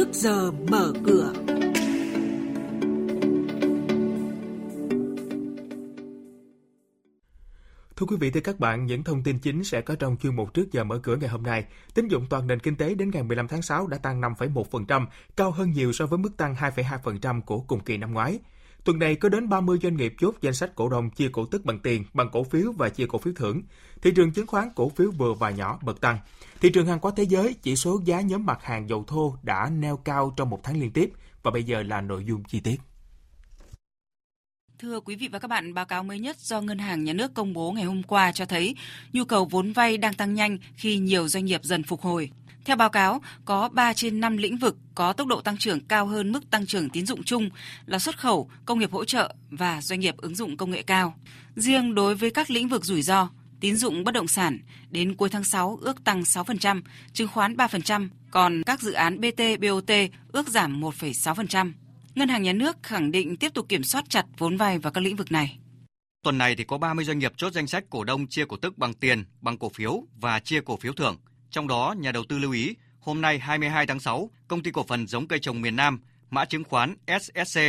trước giờ mở cửa. Thưa quý vị, thưa các bạn, những thông tin chính sẽ có trong chuyên mục trước giờ mở cửa ngày hôm nay. Tín dụng toàn nền kinh tế đến ngày 15 tháng 6 đã tăng 5,1%, cao hơn nhiều so với mức tăng 2,2% của cùng kỳ năm ngoái. Tuần này có đến 30 doanh nghiệp chốt danh sách cổ đông chia cổ tức bằng tiền, bằng cổ phiếu và chia cổ phiếu thưởng. Thị trường chứng khoán cổ phiếu vừa và nhỏ bật tăng. Thị trường hàng hóa thế giới, chỉ số giá nhóm mặt hàng dầu thô đã neo cao trong một tháng liên tiếp và bây giờ là nội dung chi tiết. Thưa quý vị và các bạn, báo cáo mới nhất do Ngân hàng Nhà nước công bố ngày hôm qua cho thấy nhu cầu vốn vay đang tăng nhanh khi nhiều doanh nghiệp dần phục hồi. Theo báo cáo, có 3 trên 5 lĩnh vực có tốc độ tăng trưởng cao hơn mức tăng trưởng tín dụng chung là xuất khẩu, công nghiệp hỗ trợ và doanh nghiệp ứng dụng công nghệ cao. Riêng đối với các lĩnh vực rủi ro, tín dụng bất động sản đến cuối tháng 6 ước tăng 6%, chứng khoán 3%, còn các dự án BT, BOT ước giảm 1,6%. Ngân hàng Nhà nước khẳng định tiếp tục kiểm soát chặt vốn vay vào các lĩnh vực này. Tuần này thì có 30 doanh nghiệp chốt danh sách cổ đông chia cổ tức bằng tiền, bằng cổ phiếu và chia cổ phiếu thưởng. Trong đó, nhà đầu tư lưu ý, hôm nay 22 tháng 6, công ty cổ phần giống cây trồng miền Nam, mã chứng khoán SSC,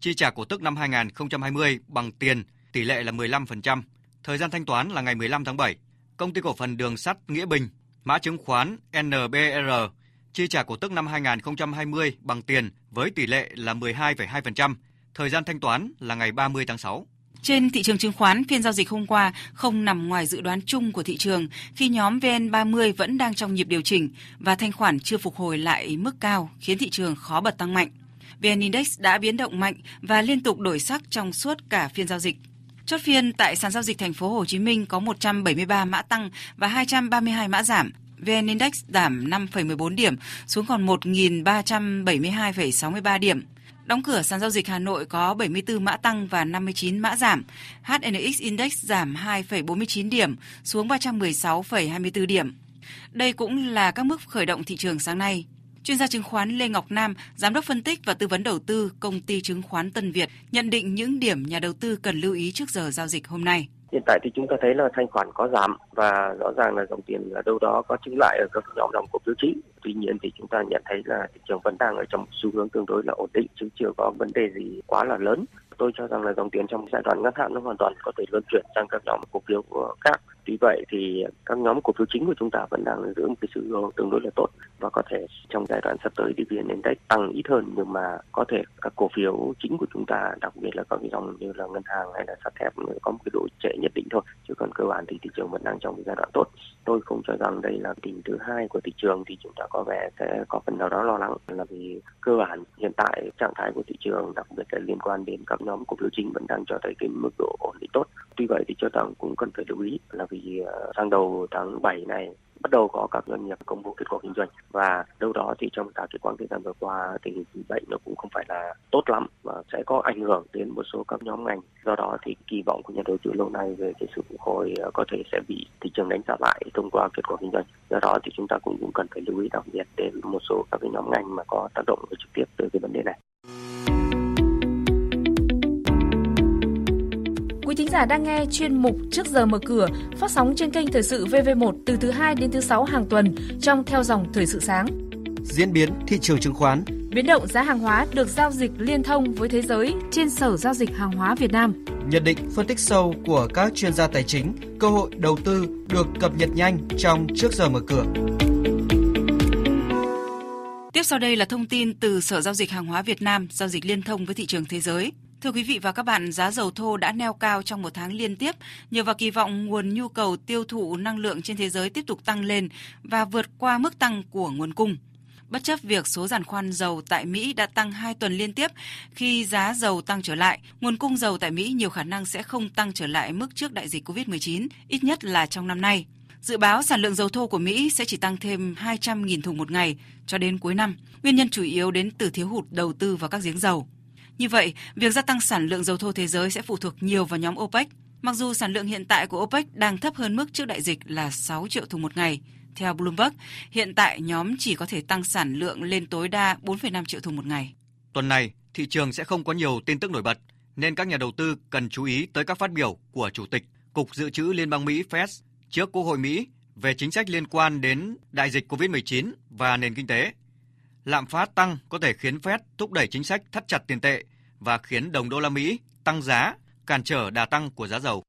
chi trả cổ tức năm 2020 bằng tiền, tỷ lệ là 15%. Thời gian thanh toán là ngày 15 tháng 7. Công ty cổ phần đường sắt Nghĩa Bình, mã chứng khoán NBR, chi trả cổ tức năm 2020 bằng tiền với tỷ lệ là 12,2%. Thời gian thanh toán là ngày 30 tháng 6. Trên thị trường chứng khoán, phiên giao dịch hôm qua không nằm ngoài dự đoán chung của thị trường khi nhóm VN30 vẫn đang trong nhịp điều chỉnh và thanh khoản chưa phục hồi lại mức cao khiến thị trường khó bật tăng mạnh. VN Index đã biến động mạnh và liên tục đổi sắc trong suốt cả phiên giao dịch. Chốt phiên tại sàn giao dịch thành phố Hồ Chí Minh có 173 mã tăng và 232 mã giảm. VN Index giảm 5,14 điểm xuống còn 1.372,63 điểm. Đóng cửa sàn giao dịch Hà Nội có 74 mã tăng và 59 mã giảm. HNX Index giảm 2,49 điểm xuống 316,24 điểm. Đây cũng là các mức khởi động thị trường sáng nay. Chuyên gia chứng khoán Lê Ngọc Nam, giám đốc phân tích và tư vấn đầu tư công ty chứng khoán Tân Việt, nhận định những điểm nhà đầu tư cần lưu ý trước giờ giao dịch hôm nay. Hiện tại thì chúng ta thấy là thanh khoản có giảm và rõ ràng là dòng tiền ở đâu đó có chứng lại ở các nhóm dòng cổ phiếu chính. Tuy nhiên thì chúng ta nhận thấy là thị trường vẫn đang ở trong xu hướng tương đối là ổn định chứ chưa có vấn đề gì quá là lớn. Tôi cho rằng là dòng tiền trong giai đoạn ngắn hạn nó hoàn toàn có thể luân chuyển sang các nhóm cổ phiếu khác. Tuy vậy thì các nhóm cổ phiếu chính của chúng ta vẫn đang giữ một cái sự tương đối là tốt và có thể trong giai đoạn sắp tới thì VN Index tăng ít hơn, nhưng mà có thể các cổ phiếu chính của chúng ta, đặc biệt là các cái dòng như là ngân hàng hay là sắt thép có một cái độ trễ nhất định thôi, chứ còn cơ bản thì thị trường vẫn đang trong cái giai đoạn tốt. Tôi không cho rằng đây là đỉnh thứ hai của thị trường thì chúng ta có vẻ sẽ có phần nào đó lo lắng, là vì cơ bản hiện tại trạng thái của thị trường, đặc biệt là liên quan đến các nhóm cổ phiếu chính vẫn đang cho thấy cái mức độ ổn định tốt tuy vậy thì cho rằng cũng cần phải lưu ý là vì ờ, sang đầu tháng 7 này bắt đầu có các doanh nghiệp công bố kết quả kinh doanh và đâu đó thì trong cả cái quãng thời gian vừa qua tình hình dịch bệnh nó cũng không phải là tốt lắm và sẽ có ảnh hưởng đến một số các nhóm ngành. Do đó thì kỳ vọng của nhà đầu tư lâu nay về cái sự phục hồi ờ, có thể sẽ bị thị trường đánh trả lại thông qua kết quả kinh doanh. Do đó thì chúng ta cũng cũng cần phải lưu ý đặc biệt đến một số các cái nhóm ngành mà có tác động trực tiếp tới cái vấn đề này. Quý thính giả đang nghe chuyên mục Trước giờ mở cửa phát sóng trên kênh Thời sự VV1 từ thứ 2 đến thứ 6 hàng tuần trong theo dòng Thời sự sáng. Diễn biến thị trường chứng khoán Biến động giá hàng hóa được giao dịch liên thông với thế giới trên Sở Giao dịch Hàng hóa Việt Nam. Nhận định phân tích sâu của các chuyên gia tài chính, cơ hội đầu tư được cập nhật nhanh trong Trước giờ mở cửa. Tiếp sau đây là thông tin từ Sở Giao dịch Hàng hóa Việt Nam, giao dịch liên thông với thị trường thế giới. Thưa quý vị và các bạn, giá dầu thô đã neo cao trong một tháng liên tiếp nhờ vào kỳ vọng nguồn nhu cầu tiêu thụ năng lượng trên thế giới tiếp tục tăng lên và vượt qua mức tăng của nguồn cung. Bất chấp việc số giàn khoan dầu tại Mỹ đã tăng 2 tuần liên tiếp, khi giá dầu tăng trở lại, nguồn cung dầu tại Mỹ nhiều khả năng sẽ không tăng trở lại mức trước đại dịch COVID-19, ít nhất là trong năm nay. Dự báo sản lượng dầu thô của Mỹ sẽ chỉ tăng thêm 200.000 thùng một ngày cho đến cuối năm. Nguyên nhân chủ yếu đến từ thiếu hụt đầu tư vào các giếng dầu. Như vậy, việc gia tăng sản lượng dầu thô thế giới sẽ phụ thuộc nhiều vào nhóm OPEC. Mặc dù sản lượng hiện tại của OPEC đang thấp hơn mức trước đại dịch là 6 triệu thùng một ngày, theo Bloomberg, hiện tại nhóm chỉ có thể tăng sản lượng lên tối đa 4,5 triệu thùng một ngày. Tuần này, thị trường sẽ không có nhiều tin tức nổi bật, nên các nhà đầu tư cần chú ý tới các phát biểu của Chủ tịch Cục Dự trữ Liên bang Mỹ Fed trước Quốc hội Mỹ về chính sách liên quan đến đại dịch COVID-19 và nền kinh tế lạm phát tăng có thể khiến Fed thúc đẩy chính sách thắt chặt tiền tệ và khiến đồng đô la Mỹ tăng giá, cản trở đà tăng của giá dầu.